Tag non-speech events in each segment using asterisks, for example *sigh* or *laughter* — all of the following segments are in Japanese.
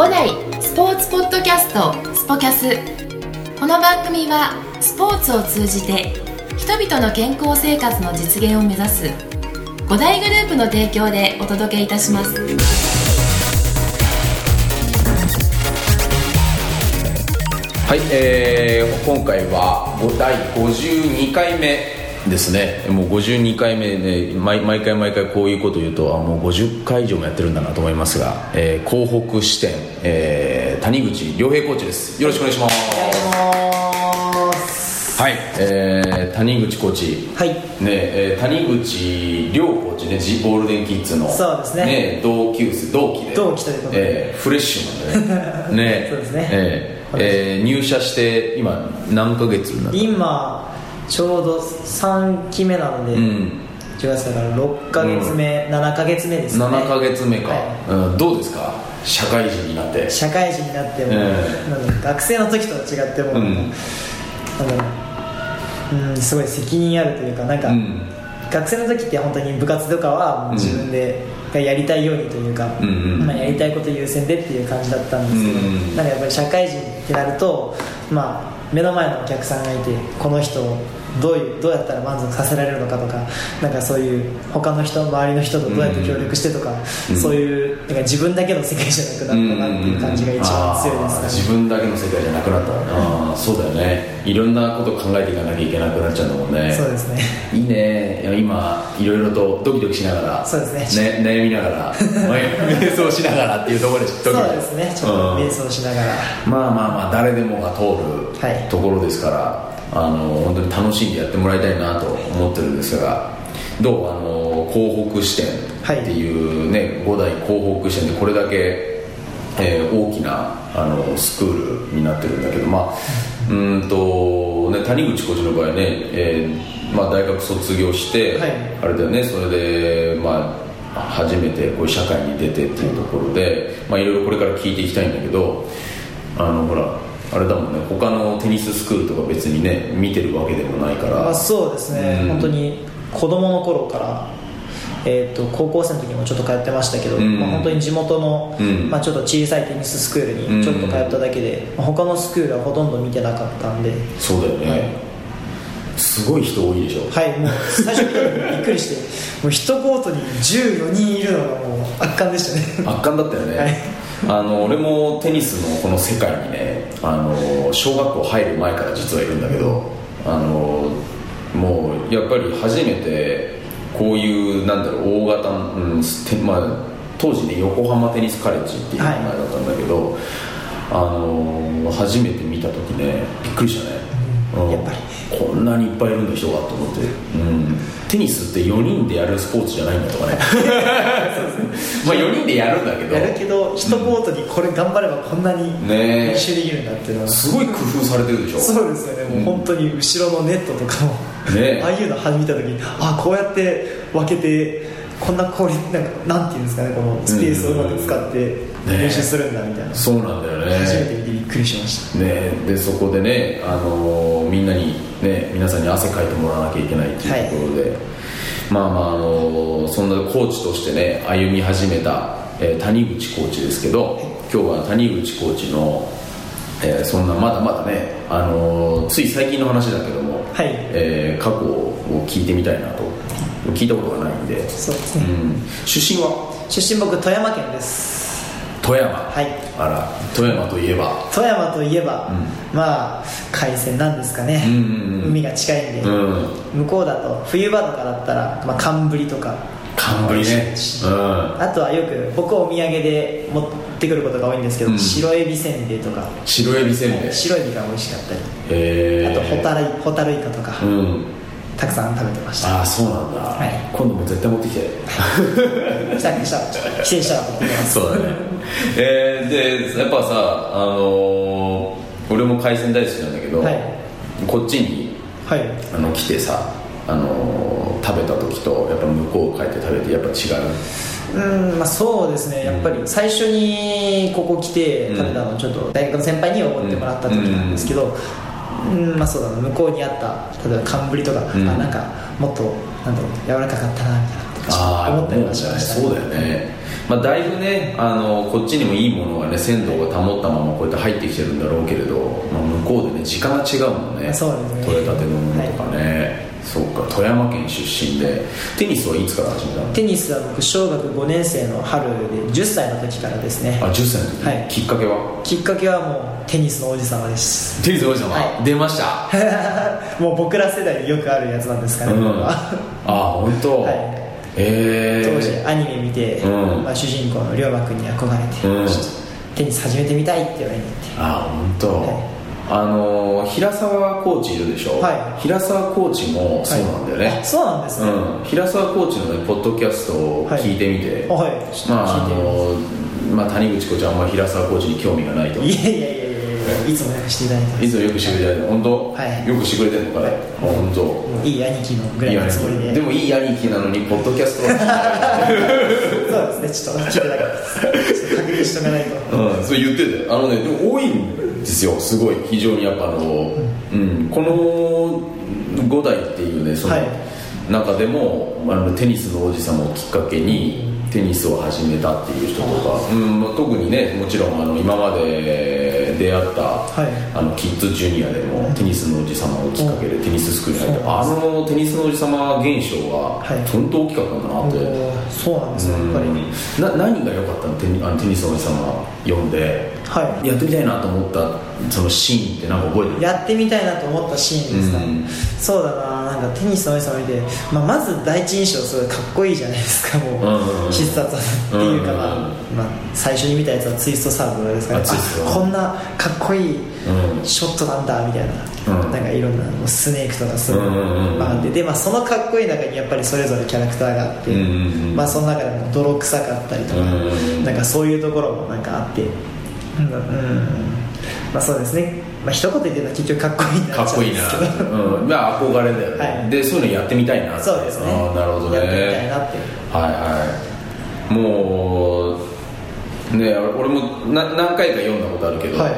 五代スポーツポッドキャストスポキャス。この番組はスポーツを通じて人々の健康生活の実現を目指す五大グループの提供でお届けいたします。はい、えー、今回はご第52回目ですね。もう52回目ね毎毎回毎回こういうこと言うとあもう50回以上もやってるんだなと思いますが、えー、広北支店、えー、谷口良平コーチです。よろしくお願いします。はい、えー、谷口コーチ。はい。ねえー、谷口亮コーチね。ジゴールデンキッズの。そうですね。ね同級生同期で。同期ということで。えー、フレッシュなね。*laughs* ね。そうですね。えーえー入社して今何ヶ月今ちょうど3期目なので、うん。10月だから6ヶ月目、7ヶ月目ですね。7ヶ月目か、はうん、どうですか？社会人になって。社会人になっても、学生の時とは違っても、うん。ううんすごい責任あるというかなんか、うん。学生の時って本当に部活とかは自分で、がやりたいようにというか、うんうん。まあ、やりたいこと優先でっていう感じだったんですけど、うんうん。なんかやっぱり社会人ってなると、まあ、目の前のお客さんがいてこの人をどういうどうやったら満足させられるのかとかなんかそういう他の人周りの人とどうやって協力してとか、うん。そういうなんか自分だけの世界じゃなくなったなっていう感じが一番強いですかね、自分だけの世界じゃなくなった、あーそうだよね。いろんなこと考えていかなきゃいけなくなっちゃうんだもんね。そうですね。いいね。今いろいろとドキドキしながらそうですね。ね悩みながら *laughs* 瞑想しながらっていうところでそうですね。ちょっと瞑想しながら、まあまあまあ誰でもが通はい。るところですから、あの本当に楽しんでやってもらいたいなと思ってるんですがどうあの広北支店っていうね、五代広北支店でこれだけ、えー大きなあのスクールになってるんだけどまあうーんと、ね、谷口コーチの場合ね、えーまあ、大学卒業して、はい。あれだよねそれでまあ初めてこう社会に出てっていうところで、まあ、いろいろこれから聞いていきたいんだけどあのほらあれだもんね。他のテニススクールとか別にね見てるわけでもないから。まあ、そうですね、うん。本当に子供の頃から、えー、と高校生の時もちょっと通ってましたけど、うん。まあ、本当に地元の、うん。まあ、ちょっと小さいテニススクールにちょっと通っただけで、まあ他のスクールはほとんど見てなかったんで。そうだよね、すごい人多いでしょ。はいもう最初びっくりしてもう一コートに14人いるのがもう圧巻でしたね。圧巻だったよね、はいあの俺もテニスのこの世界にねあの小学校入る前から実はいるんだけどあのもうやっぱり初めてこういうなんだろう大型、うんてまあ、当時ね横浜テニスカレッジっていう名前だったんだけど、あの初めて見た時ねびっくりしたね、うんやっぱりこんなにいっぱいいるんだ人がと思って、うん、テニスって4人でやるスポーツじゃないんだとかね。まあ4人でやるんだけど。やるけど一コートにこれ頑張ればこんなに練習できるんだっていうのは。すごい工夫されてるでしょ。そうですよね、もう本当に後ろのネットとかも、ね。ああいうの見た時にあこうやって分けてこんな効率なんかなんていうんですかねこのスペースをうまく使って練習するんだみたいな、そうなんだよね。初めて見てびっくりしました。ね。でそこでね、あのみんなにね皆さんに汗かいてもらわなきゃいけないっていうところで、まあまああのそんなコーチとしてね歩み始めた、えー谷口コーチですけど今日は谷口コーチの、えーそんなまだまだね、あのつい最近の話だけども、はい。えー過去を聞いてみたいなと。聞いたことがないんで、そうですね、うん、出身は？出身僕富山県です富山、はい。あら富山といえば。富山といえば、うまあ海鮮なんですかね、うんうんうん。海が近いんで、うん。向こうだと冬場とかだったら、まあ、寒ぶりとか。寒ぶりね。うん。あとはよく僕お土産で持ってくることが多いんですけど、うん。白エビせんべいとか。白エビせんべい。白エビが美味しかったり。へえあとホタルイホタルイカとか、うんたくさん食べてました。ああそうなんだ、はい。今度も絶対持ってきて。来た来た帰省したら持ってきます。*laughs* そうだね。えー、でやっぱさあのー俺も海鮮大好きなんだけど、はい。こっちにはい。あの来てさあのー食べた時とやっぱ向こう帰って食べてやっぱ違う？うんまあそうですね。やっぱり最初にここ来て食べたのはちょっと大学の先輩におごってもらった時なんですけど、うんまあそうだな向こうにあった例えば寒ぶりとか、うん。あなんかもっとなんだろう柔らかかったなみたいなああ思ったりはしました、そうだよね、まあ、だいぶねあのこっちにもいいものがね鮮度が保ったままこうやって入ってきてるんだろうけれど、まあ、向こうでね時間が違うもんね。そうですね。取れたてのものとかね、そうか富山県出身でテニスはいつから始めたの？テニスは僕小学5年生の春で10歳の時からですね。あ10歳の時、はい。きっかけは？きっかけはもうテニスの王子様です。テニス王子様、はい。出ました？*laughs* もう僕ら世代によくあるやつなんですかね、うん、あ本当、はい。ええ当時アニメ見て、うん。まあ、主人公の龍馬君に憧れて、うん。テニス始めてみたいって言われて。あ本当、はいあの平沢コーチいるでしょ、はい。平沢コーチもそうなんだよね、あそうなんですね、うん、平沢コーチの、ね、ポッドキャストを聞いてみて、あはい。まああのまあ、谷口コーチはあんまり平沢コーチに興味がないと。いいやいやいやいつもよくしていただいてます。つもよくしてくれてる本当、はい。よくしてくれてるのかね、はい。あ本当。いい兄貴のぐらいのつもりで。でもいい兄貴なのにポッドキャストは。*laughs* そうですね。ちょっと聞いてなかったです確認しとかないと。うん、そう言ってて。あのねでも多いんですよ。すごい。非常にやっぱあの、うん、この5代っていうねそのはい。中でも、あのテニスの王子様をきっかけにテニスを始めたっていう人とか、うん。まあ、特にねもちろんあの今まで出会った、はい。あのキッズジュニアでもテニスの王子様をきっかけでテニススクールに入ってあのテニスの王子様現象ははい。本当大きかったんだなって、おーそうなんですねやっぱり。うん。な何が良かったの？テニあのテニスの王子様読んで。はい。やってみたいなと思ったそのシーンってなんか覚えてる？やってみたいなと思ったシーンですか、うん。そうだななんかテニスの王子様見て、まあ、まず第一印象すごいかっこいいじゃないですかもう、必殺技っていうか、まあ最初に見たやつはツイストサーブですかねこんなかっこいいうん。ショットなんだみたいな、うん。なんかいろんなスネークとかそういうのがあって。で、まあ、そのかっこいい中にやっぱりそれぞれキャラクターがあって、まあ、その中でも泥臭かったりとか、なんかそういうところもなんかあって。うん、うん。まあそうですねまあ一言言ってるのは結局かっこいいになかっこいいな、うん、まあ憧れだよね、はい。でそういうのやってみたいなそうですね。ああなるほどね。やってみたいなってはいはい。もうね俺もな何回か読んだことあるけど、はい。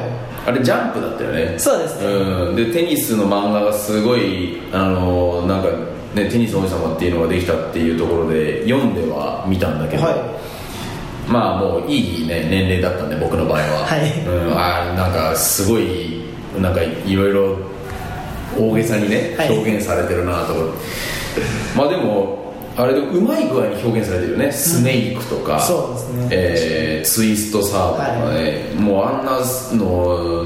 あれジャンプだったよね。そうですね。うん、でテニスの漫画がすごいあのなんか、ね、テニスの王子様っていうのができたっていうところで読んでは見たんだけど、はい。まあもういい、ね、年齢だったんで僕の場合は、はい。うん、あーなんかすごいなんかいろいろ大げさにね、はい。表現されてるなと思って。まあでもあれでうまい具合に表現されてるよね、スネークとかそうですね。えーツイストサーブとかね、もうあんなの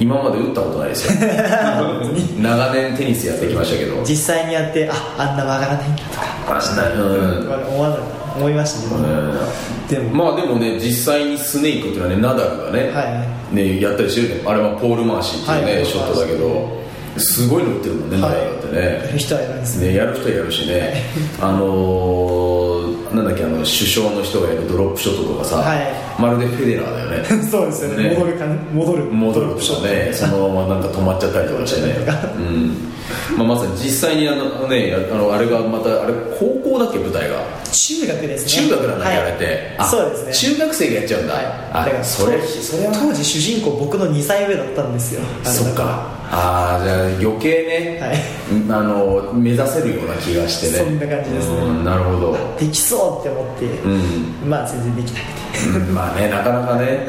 今まで打ったことないですよ。*laughs* 長年テニスやってきましたけど。実際にやってああんな曲がらないんだとか。あんなうん。思わな思いましたね、でも。まあでもね実際にスネークっていうのはねナダルがね,、はねやったりしてるねあれはポール回しっていうね、はいショットだけどすごいの打ってるもんね、ナダルだってね。やる人はやるんですね。ね、やる人はやるしね、*laughs* あのー、なんだっけあの首相の人がやるドロップショットとかさ、はい。まるでフェデラーだよね。*laughs* そうですよね。ね。戻るか戻る。戻るとかねそのままなんか止まっちゃったりとかしてね *laughs* うん。まあ、まさに実際にあのねあのあれがまたあれ高校だっけ舞台が。中学ですね。中学なんだはい。あれって。あそうですね。中学生がやっちゃうんだ、はい。あだからそれ。当それは当時主人公僕の2歳上だったんですよ。そっか。ああじゃあ余計ね、はい。うんあの目指せるような気がしてね。そんな感じですね。うんなるほど。できそうって思って、うん。まあ全然できなくて。うん。まあねなかなかね。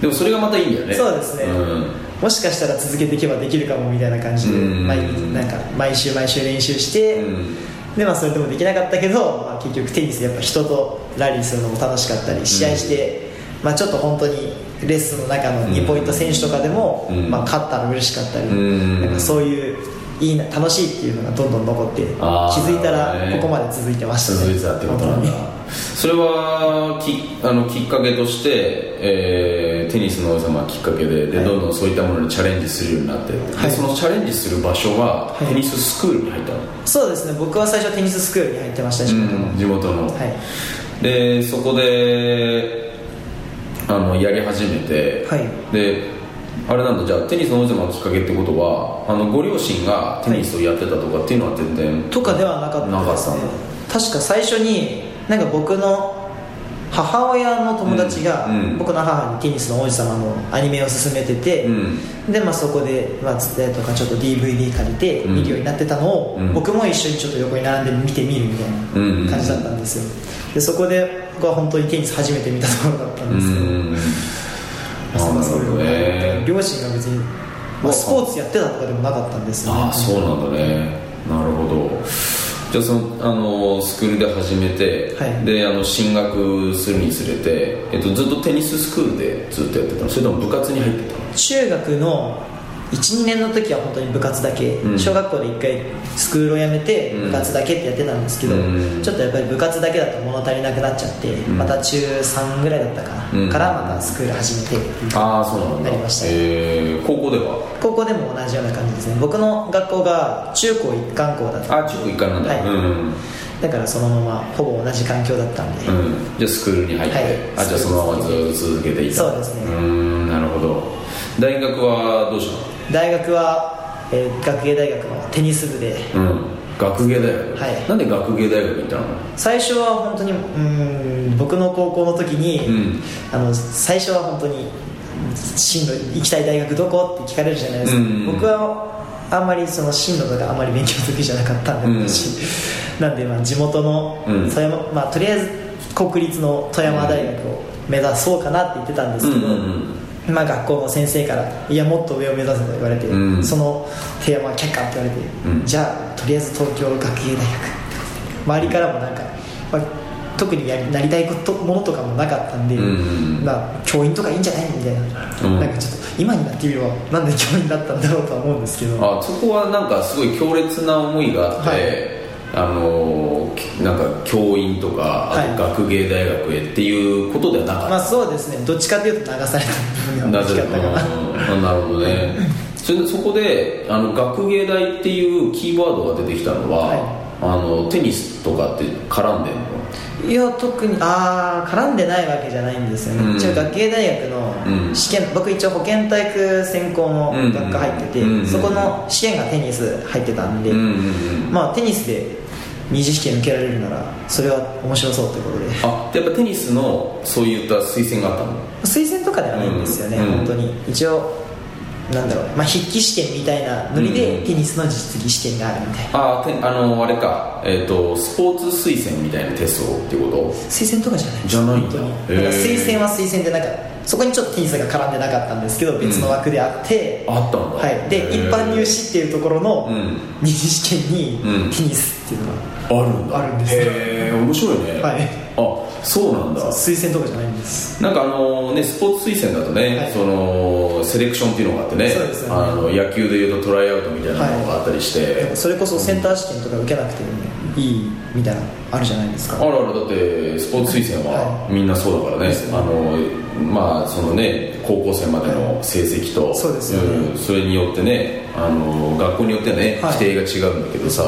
でもそれがまたいいんだよね。そうですね。うん。もしかしたら続けていけばできるかもみたいな感じでうん。毎日なんか毎週毎週練習して、うん。でまあそれでもできなかったけど、まあ、結局テニスでやっぱ人とラリーするのも楽しかったり試合して、まあ、ちょっと本当にレッスンの中の2ポイント選手とかでも、うん。まあ、勝ったら嬉しかったり、うん。なんかそういういいな楽しいっていうのがどんどん残って気づいたらね。ここまで続いてましたね続いてたってことなんだ。本それはきあのきっかけとして、えーテニスの王様がきっかけでで、はい。どんどんそういったものにチャレンジするようになって、はい。でそのチャレンジする場所は、い。テニススクールに入ったの、そうですね僕は最初テニススクールに入ってました地元の、地元の、はい。でそこであのやり始めて、はい。であれなんだじゃあテニスの王様がきっかけってことはあのご両親がテニスをやってたとかっていうのは全然、とかではなかったですね。確か最初になんか僕の母親の友達が、うんうん。僕の母にテニスの王子様のアニメを勧めてて、うん。でまあ、そこで、まあ、つってとかちょっと DVD 借りてうん。見るようになってたのを、うん。僕も一緒にちょっと横に並んで見てみるみたいな感じだったんですよ。でそこで僕は本当にテニス初めて見たところだったんうですけど、んまあさかそういうのがね両親が別に、まあ、スポーツやってたとかでもなかったんですよね。ああそうなんだね。なるほど。じゃあそのあのスクールで始めて、はい。であの進学するにつれて、えっと、ずっとテニススクールでずっとやってたの？それとも部活に入ってたの？中学の12年の時は本当に部活だけ、うん。小学校で1回スクールを辞めてうん。部活だけってやってたんですけど、うん。ちょっとやっぱり部活だけだと物足りなくなっちゃって、ん。また中3ぐらいだったかな、うんからまたスクール始めてああそうなんだ。なりました。えー。高校では？高校でも同じような感じですね。僕の学校が中高一貫校だったあ中高一貫なんだ、はい。うんだからそのままほぼ同じ環境だったんで、うん、じゃあスクールに入って、はい。あじゃあそのままずっと続けていた。そうですね。なるほど大学はどうした大学は、えー学芸大学のテニス部で。のうん。学芸大学、はい。なんで学芸大学行ったの？最初は本当にうーん僕の高校の時に、うん。あの最初は本当に進路行きたい大学どこ？って聞かれるじゃないですか、うん。僕はあんまりその進路とかあんまり勉強得意じゃなかったんで、うん。私。なんでまあ地元のうん。富山、まあ、とりあえず国立の富山大学を目指そうかなって言ってたんですけど、うんうんまあ、学校の先生から「いやもっと上を目指せ」と言われて、うん。その提案は却下って言われて、うん。じゃあとりあえず東京学芸大学周りからもなんか、まあ、特にやりなりたいことものとかもなかったんで、うん。まあ、教員とかいいんじゃないみたいな、うん。なんかちょっと今になってみればなんで教員だったんだろうとは思うんですけど。あそこはなんかすごい強烈な思いがあって、はいあのーなんか教員とかあとは学芸大学へっていうことではなかった、まあそうですね。どっちかというと流された部分が大きかったかなうん。なるほどね。*laughs* それでそこであの学芸大っていうキーワードが出てきたのは、はい。あのテニスとかって絡んでんの？いや特にああ絡んでないわけじゃないんですよね、うん。一応学芸大学うん。の試験、僕一応保健体育専攻の学科入ってて、うん。そこの試験がテニス入ってたんで、うんうんうん。まあテニスで二次試験受けられるならそれは面白そうということで。あでやっぱテニスのそういった推薦があったの？推薦とかではないんですよね、うん。本当に。一応なんだろう、まあ、筆記試験みたいなノリで、うんテニスの実技試験があるみたいな。あてあのあれか、えー、とスポーツ推薦みたいなテストっていうこと？推薦とかじゃない。じゃないんだ。本当に。へーなんか推薦は推薦でなんかそこにちょっとテニスが絡んでなかったんですけど別の枠であって、あったんだ。はい、で一般入試っていうところのうん。二次試験にうん。テニスっていうのが、あるんだ。あるんですへえ面白いね。はいあそうなんだ。推薦とかじゃないんです。なんかあのねスポーツ推薦だとね、はい。そのセレクションっていうのがあってねね。あの野球でいうとトライアウトみたいなのがあったりして、それこそセンター試験とか受けなくてもいいみたいなのあるじゃないですか。あらあらだってスポーツ推薦ははみんなそうだからね、ですよね。あのまあそのね高校生までの成績と、そうですよね。ん。それによってねあの学校によってはね、はい。規定が違うんだけどさ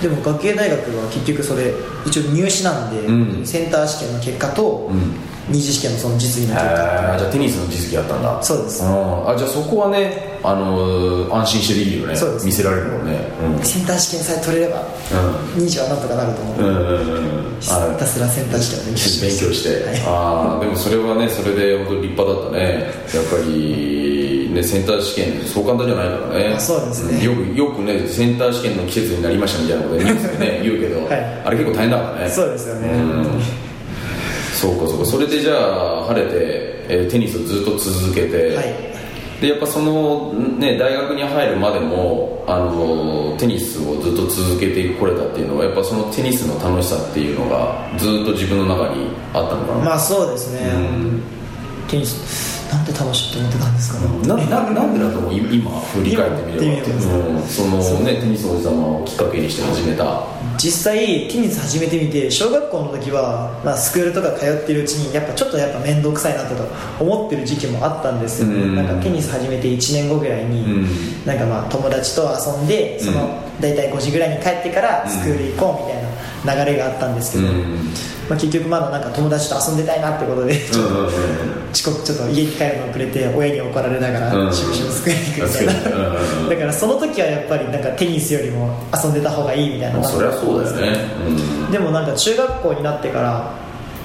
でも学芸大学は結局それ一応入試なんで、うん。センター試験の結果と、うん。二次試験のその実技の結果。あじゃあテニスの実技あったんだ。そうです。ん。あじゃあそこはねあの安心してできるよね。そうです。見せられるもんね。センター試験さえ取れればうん。二次はなんとかなると思う、うんうんうんうん。ひたすらセンター試験を勉強勉強して、はい。ああでもそれはねそれで本当立派だったね。やっぱりねセンター試験そう簡単じゃないからね。あそうですね。んよくよくねセンター試験の季節になりましたみたいなことでニュースでね *laughs* 言うけど、はい。あれ結構大変だからね。そうですよね。うん。そうかそうか。それでじゃあ晴れて、えーテニスをずっと続けて、はい。でやっぱその、ね、大学に入るまでもあのテニスをずっと続けてこれたっていうのはやっぱそのテニスの楽しさっていうのがずっと自分の中にあったのかな、まあそうですね、うん。テニスなんで楽しいと思ってたんですか？ねなななんでだと思う？い今振り返ってみれば。う。ん。そのねテニスのおじさまをきっかけにして始めた。実際テニス始めてみて小学校の時は、まあ、スクールとか通ってるうちにやっぱちょっとやっぱ面倒くさいなとか思ってる時期もあったんですよね、うん。なんかテニス始めて1年後ぐらいに、うん。なんかまあ友達と遊んでその、うん。大体5時ぐらいに帰ってからスクール行こうみたいな流れがあったんですけど、うん。まあ、結局まだなんか友達と遊んでたいなってことで遅刻ちょっと家に帰るの遅れて親に怒られながうん。らしぶしぶスクールに行くみたいな。*laughs* だからその時はやっぱりなんかテニスよりも遊んでた方がいいみたいな。まあそりゃそうだよね、うん。でもなんか中学校になってから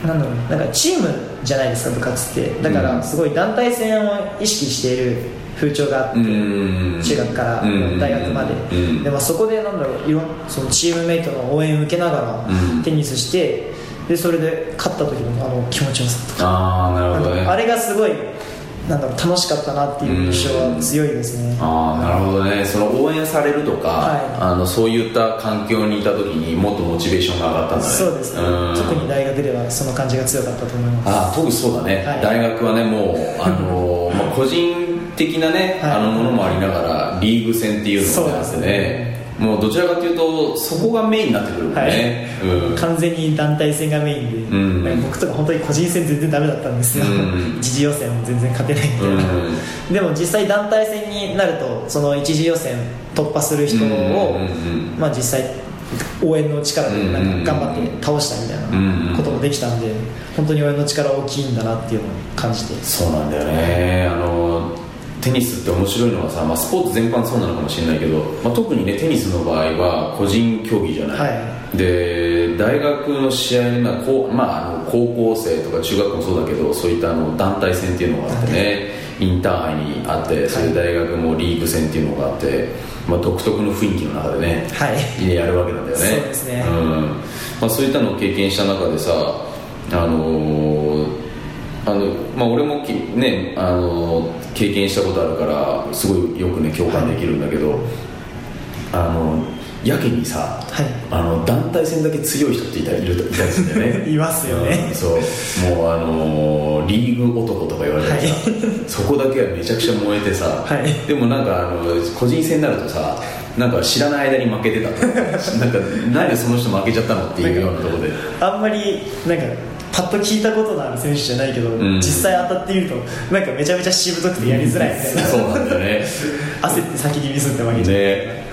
なんだろうなんかチームじゃないですか部活って。だからすごい団体戦を意識している風潮があって、うん。中学からうん。大学まで、うん。でまあそこでなんだろういろんそのチームメイトの応援を受けながらうん。テニスしてでそれで勝った時のあの気持ちよさとか。ああなるほどね。あれがすごいなんだろう楽しかったなっていう印象は強いですね、ああなるほどね。その応援されるとか、はい。あのそういった環境にいた時にもっとモチベーションが上がったんだね。そうですね。ん。特に大学ではその感じが強かったと思います。ああ特にそうだね、はい。大学はねもうあの、*laughs* まあ、個人的なね、はい。あのものもありながらリーグ戦っていうのがあってね。ね。もうどちらかというとそこがメインになってくるもんね、うん。完全に団体戦がメインで、んなん。か僕とか本当に個人戦全然ダメだったんですよ、うん。一次予選も全然勝てないみたいな、うん。でも実際団体戦になるとその一次予選突破する人を、うんうんうんまあ、実際応援の力でなんか頑張って倒したみたいなこともできたんで本当に応援の力大きいんだなっていうのを感じて。そうなんだよね。あのテニスって面白いのはさ、まあ、スポーツ全般そうなのかもしれないけど、まあ、特にねテニスの場合は個人競技じゃない、はい。で大学の試合に、まあこうまあ、あの高校生とか中学校もそうだけどそういったあの団体戦っていうのがあってねインターハイにあってそういう大学もリーグ戦っていうのがあって、まあ、独特の雰囲気の中でね、はい。やるわけなんだよね。そうですね。うん。まあ、そういったのを経験した中でさあのーあのまあ、俺もき、ねあのー経験したことあるからすごいよくね共感できるんだけど、あのやけにさ、はい。あの団体戦だけ強い人っていたいるいたりするんだよね。*laughs* いますよね。うんそう。もうあのーリーグ男とか言われてさ、そこだけはめちゃくちゃ燃えてさ、はい。でもなんかあの個人戦になるとさなんか知らない間に負けてたとかなんかなんでその人負けちゃったのっていうようなところであんまりなんかパッと聞いたことのある選手じゃないけど、ん。実際当たってみるとなんかめちゃめちゃしぶとくてやりづらいみたいな、*laughs* そうなんだよね。*laughs* 焦って先にミスって負けちゃう、ね。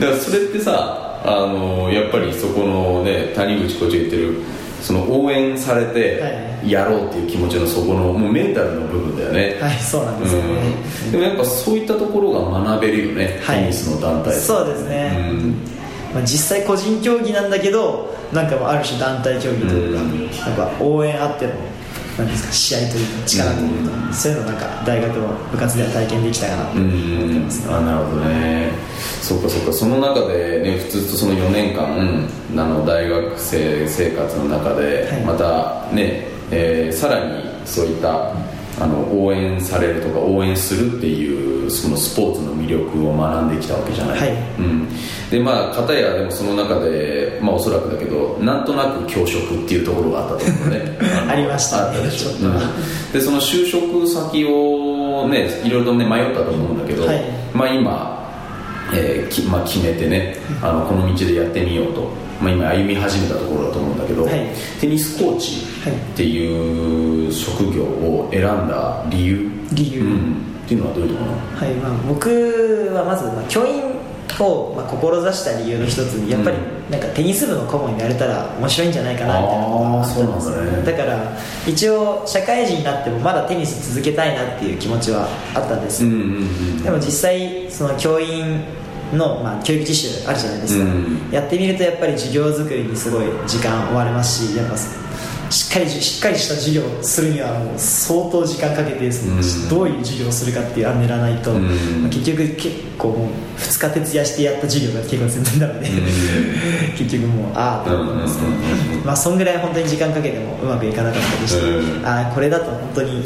だからそれってさあのやっぱりそこのね谷口コーチが言ってるその応援されてはやろうっていう気持ちのそこのもうメンタルの部分だよね、はいそうなんですよね、うん。でもやっぱそういったところが学べるよね、はい。テニスの団体そうですね、うんまあ、実際個人競技なんだけどなんかある種団体競技というか、うん。なんか応援あってのなんですか試合というか力というか、そういうのなんか大学の部活では体験できたかなとう思ってんます。ね、あなるほどね。そっかそっか。その中でね普通とその4年間あの大学生生活の中で、はい。またね、えーさらにそういったあの応援されるとか応援するっていうそのスポーツの魅力を学んできたわけじゃない、はい。うん、でまあ片やでもその中でまあおそらくだけどなんとなく教職っていうところがあったと思うね。の *laughs* ありましたねあったでしょ。うん。でその就職先をねいろいろとね迷ったと思うんだけど、はい。まあ今、えーきまあ、決めてねあのこの道でやってみようと、まあ、今歩み始めたところだと思うんだけど、はい。テニスコーチっていう職業を選んだ理由？理由。うん、っていうのはどういうところはい。まあ、僕はまず、まあ、教員を、まあ、志した理由の一つにやっぱりなんかテニス部の顧問になれたら面白いんじゃないかなみたいなのがあったんですだね。だから一応社会人になってもまだテニス続けたいなっていう気持ちはあったんです。よ、うんうんうん。でも実際その教員の、まあ、教育実習あるじゃないですか、うん。やってみるとやっぱり授業作りにすごい時間追われますしやっぱしっかりじしっかりした授業をするにはもう相当時間かけて、ん。どういう授業をするかっていう案練らないと、うん。まあ結局結構もう2日徹夜してやった授業が結構全然ダメで、*laughs* 結局もうああと思うんですけど、まあそんぐらい本当に時間かけてもうまくいかなかったりして、うん。ああこれだと本当にうん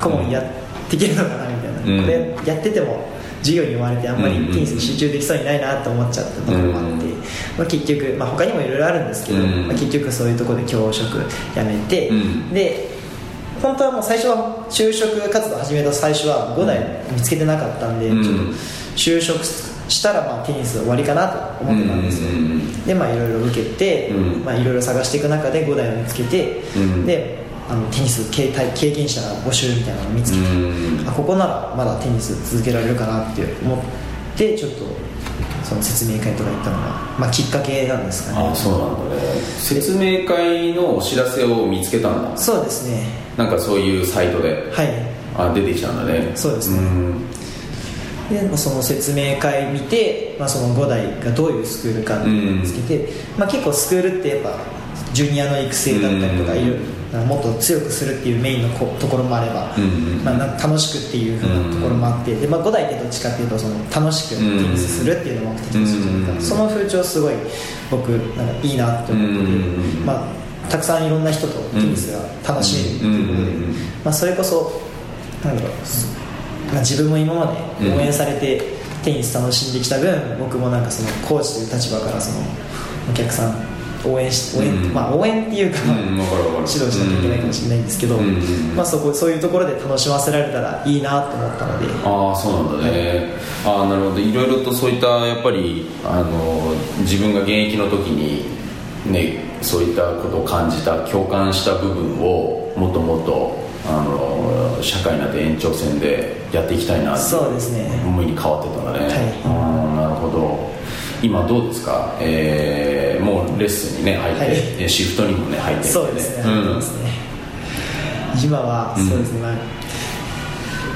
顧問やっていけるのかなみたいな、うん。これやってても授業に追われてあんまりテニスに集中できそうにないなと思っちゃったところもあって、うん。まあ、結局、まあ、他にもいろいろあるんですけど、うん。まあ、結局そういうところで教職辞めて、うん。で本当はもう最初は就職活動始めた最初は5台見つけてなかったんで、うん。ちょっと就職したらまあテニス終わりかなと思ってたんですよ、でまあいろいろ受けて、うん。まあいろいろ探していく中で5台を見つけて、うん。であのテニス経体経験者募集みたいなのを見つけて、うん。あここならまだテニス続けられるかなって思ってちょっとその説明会とか行ったのが、まあ、きっかけなんですかね。ああそうなんだね。説明会のお知らせを見つけたんだ。そうですね。なんかそういうサイトで。はい。あ出てきたんだね。そうですね。ん。でまあその説明会見て、まあ、その5台がどういうスクールかっていうのを見つけて、まあ、結構スクールってやっぱジュニアの育成だったりとかいるもっと強くするっていうメインのこところもあれば、うんまあ、な楽しくっていうふうなところもあって、でまあ、5代ってどっちかっていうとその楽しくテニスするっていうのを目的にするじゃないですか、その風潮すごい僕なんかいいなって思ってて、うんまあ、たくさんいろんな人とテニスが楽しめるっていうことで、うんまあ、それこそなんだろう、まあ、自分も今まで応援されてテニス楽しんできた分僕もなんかそのコーチという立場からそのお客さん応援し応援,、うんまあ、応援っていうか、*laughs* 指導しなきゃいけないかもしれないんですけど、うん。まあ、そこそういうところで楽しませられたらいいなと思ったので。ああそうなんだね、ああなるほど。いろいろとそういったやっぱりあの自分が現役の時にねそういったことを感じた共感した部分をもっともっとあの社会になって延長線でやっていきたいなっていうそうですね。思いに変わってたんだね、はい。ああなるほど。今どうですか、えーレッスンにね入って、はい。えーシフトにもね入ってそうですね、入ってますね。今はそうですね、まあ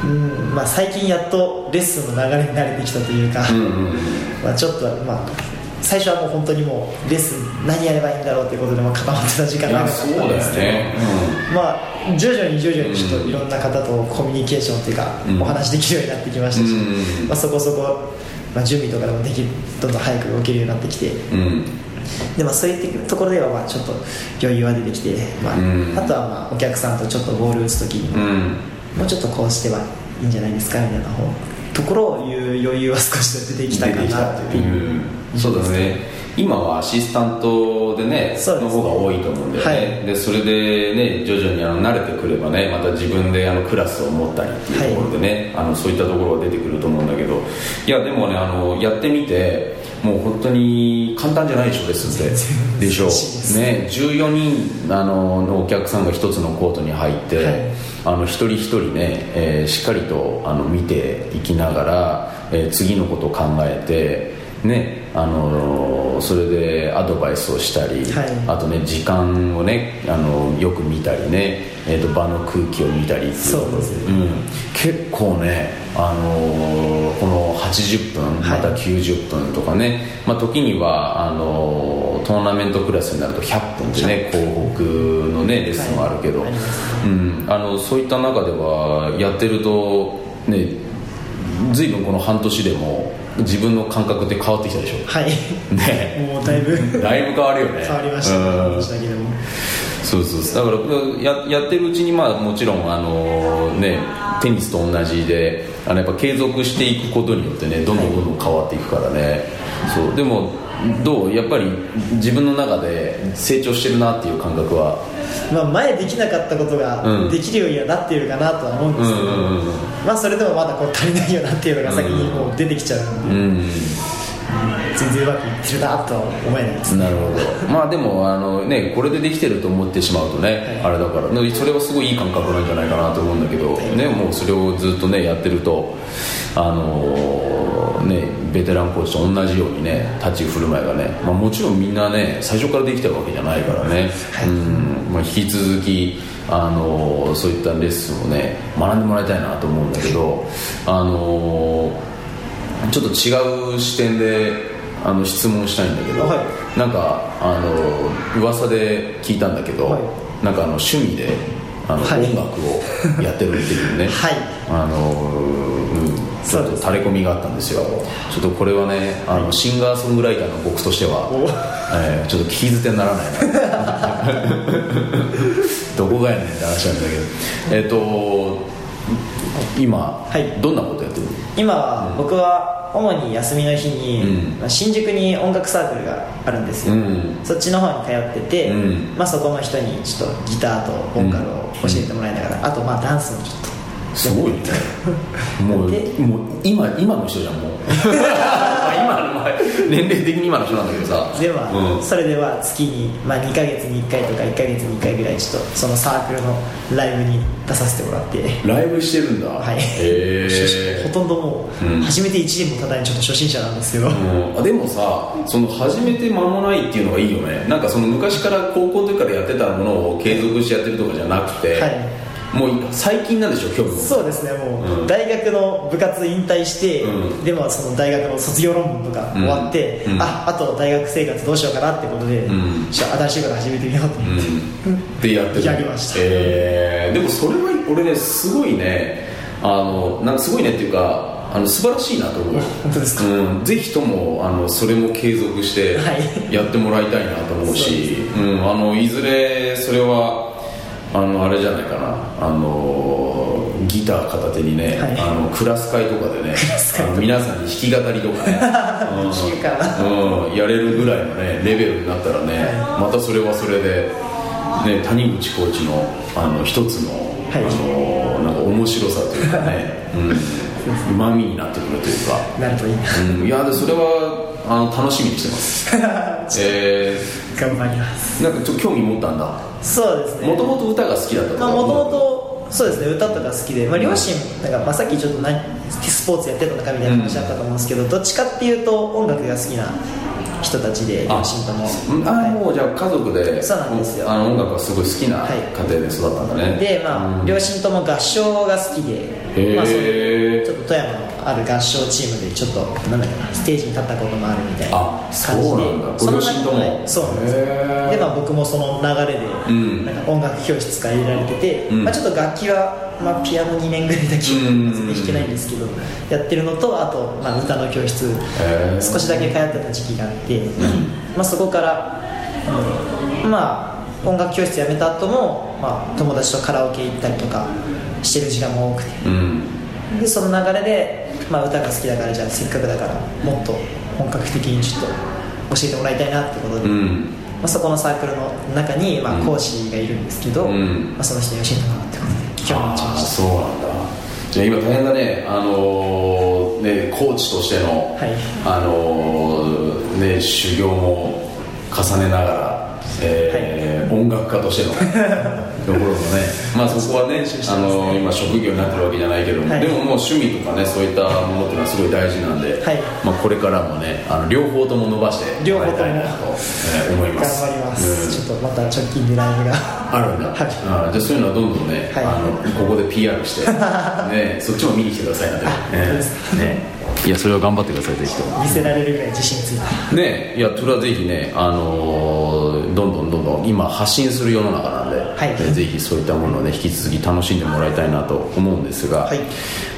うんまあ、最近やっとレッスンの流れに慣れてきたというか、うんうんうん。まあ、ちょっとまあ最初はもう本当にもうレッスン何やればいいんだろうっていうことでまあ固まってた時間いや長かったんですけど、ね、まあ徐々に徐々にちょっといろんな方とコミュニケーションっていうか、うん。お話できるようになってきましたし、うんまあ、そこそこ、まあ、準備とかでもできるどんどん早く動けるようになってきてうんうんで、まあ、そういったところではまあちょっと余裕は出てきて、まあうん。あとはまあお客さんとちょっとボール打つ時にも、うん。もうちょっとこうしてはいいんじゃないですかみたいな方ところを言う余裕は少し出てきたかなっていううん。そうだね。今はアシスタントでねでの方が多いと思うんだよね、はい。でそれでね徐々にあの慣れてくればねまた自分であのクラスを持ったりっていうところでね、あのそういったところが出てくると思うんだけど。いやでもねあのやってみてもう本当に簡単じゃないでしょレッスンってでしょ難しいです。ね14人あののお客さんが一つのコートに入って、はい。あの一人一人ね、えーしっかりとあの見ていきながら、えー次のことを考えてねあのーそれでアドバイスをしたり、はい。あとね時間をねあのよく見たりね、えーと場の空気を見たりっていう。そうですね。うん、結構ね、あのーこの80分また90分とかね、まあ、時にはあのートーナメントクラスになると100分ってね広北のねレッスンもあるけど、はい。うん、あのそういった中ではやってるとね随分この半年でも自分の感覚って変わってきたでしょ？はい。ね。もうだいぶ *laughs* だいぶ変わるよね。変わりましたねうそうそうだからややってるうちにまあもちろんあのねテニスと同じであのやっぱ継続していくことによってねどんどんどんどん変わっていくからね、そう。でもどう？やっぱり自分の中で成長してるなっていう感覚は。まあ、前できなかったことがうん。できるようにはなっているかなとは思うんですけど、うんうんうんうん。まあそれでもまだこう足りないよなっていうのが先にもう出てきちゃうんで、うん全然うまくいってるなとは思えないです。ねなるほど。まあでもあのねこれでできてると思ってしまうとね、あれだからねそれはすごいいい感覚なんじゃないかなと思うんだけど、ね、もうそれをずっとねやってるとあのねベテランコーチと同じようにね立ち振る舞いがね、まあ、もちろんみんなね最初からできてるわけじゃないからね、うん。まあ、引き続きあのそういったレッスンをね学んでもらいたいなと思うんだけどあのちょっと違う視点であの質問したいんだけど、はい。なんかあの噂で聞いたんだけど、はい。なんかあの趣味であの、はい。音楽をやってるっていうね。*laughs* はい。あのうん。ちょっと垂れ込みがあったんですよ。ちょっとこれはねあのシンガーソングライターの僕としては、*laughs* えーちょっと聞き捨てにならないな。*laughs* どこがやねんって話なんだけど。えっ、と今、はい。どんなことやってる今は僕は主に休みの日に、うん。まあ新宿に音楽サークルがあるんですよ、うん。そっちの方に通ってて、うん。まあ、そこの人にちょっとギターとボーカルを教えてもらいながら、あとまあダンスもちょっとすごいね。もう *laughs* でもう今今の人じゃんもう *laughs* 年齢的に今の人なんだけどさ。では、うん。それでは月に、まあ、2ヶ月に1回とか1ヶ月に1回ぐらいちょっとそのサークルのライブに出させてもらって。ライブしてるんだ。はい、へえほとんどもう、うん初めて1年もたたにちょっと初心者なんですけど、あでもさその始めて間もないっていうのがいいよね。なんかその昔から高校の時からやってたものを継続してやってるとかじゃなくて、はいもう最近なんでしょ興味そうですねもう、うん。大学の部活引退して、うん。でもその大学の卒業論文とか終わって、うん。ああと大学生活どうしようかなってことで、ん。じゃあ新しいこと始めてみようと思って、う。ん。でやってる。やりました。えーでもそれは俺ねすごいねあのなんかすごいねっていうかあの素晴らしいなと思う。本当ですか？うん、ぜひともあのそれも継続してはい。やってもらいたいなと思うし、うん、あのいずれそれはあのあれじゃないかな。あのギター片手にね、はい。あのクラス会とかでね皆さんに弾き語りとかね、*laughs* うん。やれるぐらいのねレベルになったらね、またそれはそれで、ね、谷口コーチのあの一つの,、はい。あのなんか面白さというかねうま、みになってくるというか、なるといいな。うん、いやでそれはあの楽しみにしてます。*laughs* え頑張ります。ー、なんかちょっと興味持ったんだ。そうですね。もともと歌が好きだったもともとそうですね歌とか好きで、まあ、両親なんか、まあ、さっきちょっと何スポーツやってたのかみたいな話あったと思うんですけど、どっちかっていうと音楽が好きな人たちで両親とも。うん。あもうじゃあ家族でそうなんですよ。あの音楽がすごい好きなはい。家庭で育ったんだね、で、まあうん。両親とも合唱が好きで、まあ、そのちょっと富山のある合唱チームでちょっとなんだっけなステージに立ったこともあるみたいなあ感じで。そうなんそうなんです。で、まあ、僕もその流れで、うん。なんか音楽教室から入れられてて、うん。まあ、ちょっと楽器は、まあ、ピアノ2年ぐらいだけ弾けないんですけどやってるのとあと、まあ、歌の教室少しだけ通ってた時期があって、まあ、そこから、うんまあ音楽教室辞めた後も、まあ、友達とカラオケ行ったりとかしてる時間も多くて。うん。でその流れで、まあ、歌が好きだからじゃあせっかくだからもっと本格的にちょっと教えてもらいたいなってことで、まうん。あ、そこのサークルの中に、まあ、うん。講師がいるんですけど、うん。まあ、その人に教えてもらうってことで興味持ちましそうなんだ。じゃあ今大変だね。あのーねコーチとしての、はい。あのーね修行も重ねながら、えー音楽家としての。*laughs* ところもねまあそこはねあのー今職業になってるわけじゃないけども、はい。でももう趣味とかねそういったものっていうのはすごい大事なんで、はい。まあ、これからもねあの両方とも伸ばしてもらいたいなと、えー思いたます。頑張ります、うん。ちょっとまた直近でライブが。あるんだ、はい。あじゃあそういうのはどんどんね、はい。あのここで PR して、*laughs* ね、そっちも見に来てくださいなねねいやそれは頑張ってくださいぜひ見せられるぐらい自信ついた。ねいやそれはぜひね、あのーどんどんどんどん今発信する世の中なんで、はい。えぜひそういったものをね引き続き楽しんでもらいたいなと思うんですが、はい。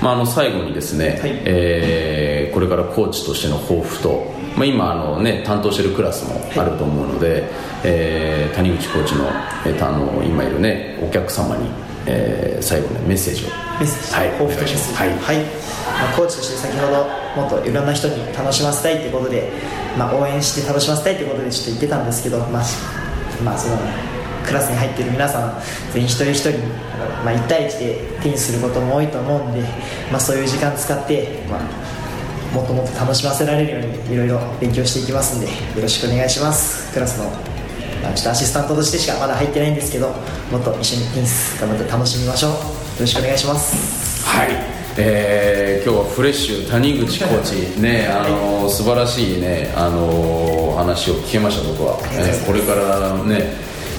まあ、あの最後にですね、はい。えーこれからコーチとしての抱負と、まあ、今あの、ね、担当してるクラスもあると思うので、えー谷口コーチの,、えーとあの今いるねお客様に、えー最後ねメッセージを。メッセージはい抱負とします。はい。はい。まあ、コーチとして先ほどもっといろんな人に楽しませたいということで、まあ、応援して楽しませたいということでちょっと言ってたんですけど、まあまあ、そのクラスに入っている皆さん全員一人一人、まあ、1対1で手にすることも多いと思うんで、まあ、そういう時間使って、まあ、もっともっと楽しませられるようにいろいろ勉強していきますんでよろしくお願いします。クラスの、まあ、ちょっとアシスタントとしてしかまだ入ってないんですけどもっと一緒にテニス頑張って楽しみましょう。よろしくお願いします。はい、えー今日はフレッシュ谷口コーチ。ねあの素晴らしいねあの話を聞けました僕は、えーこれからね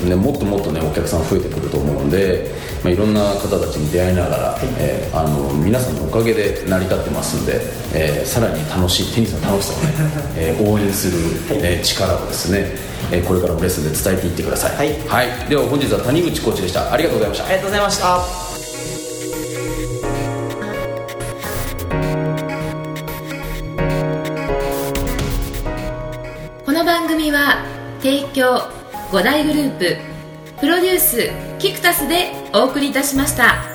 ねもっともっとねお客さん増えてくると思うので、まあ、いろんな方たちに出会いながら、えーあの皆さんのおかげで成り立ってますんで、えーさらに楽しいテニスの楽しさをね、*laughs* えー応援する、えー力をですね、えーこれからもレッスンで伝えていってください、はい。では本日は谷口コーチでした。ありがとうございました。ありがとうございました。この番組は提供5大グループプロデュースキクタスでお送りいたしました。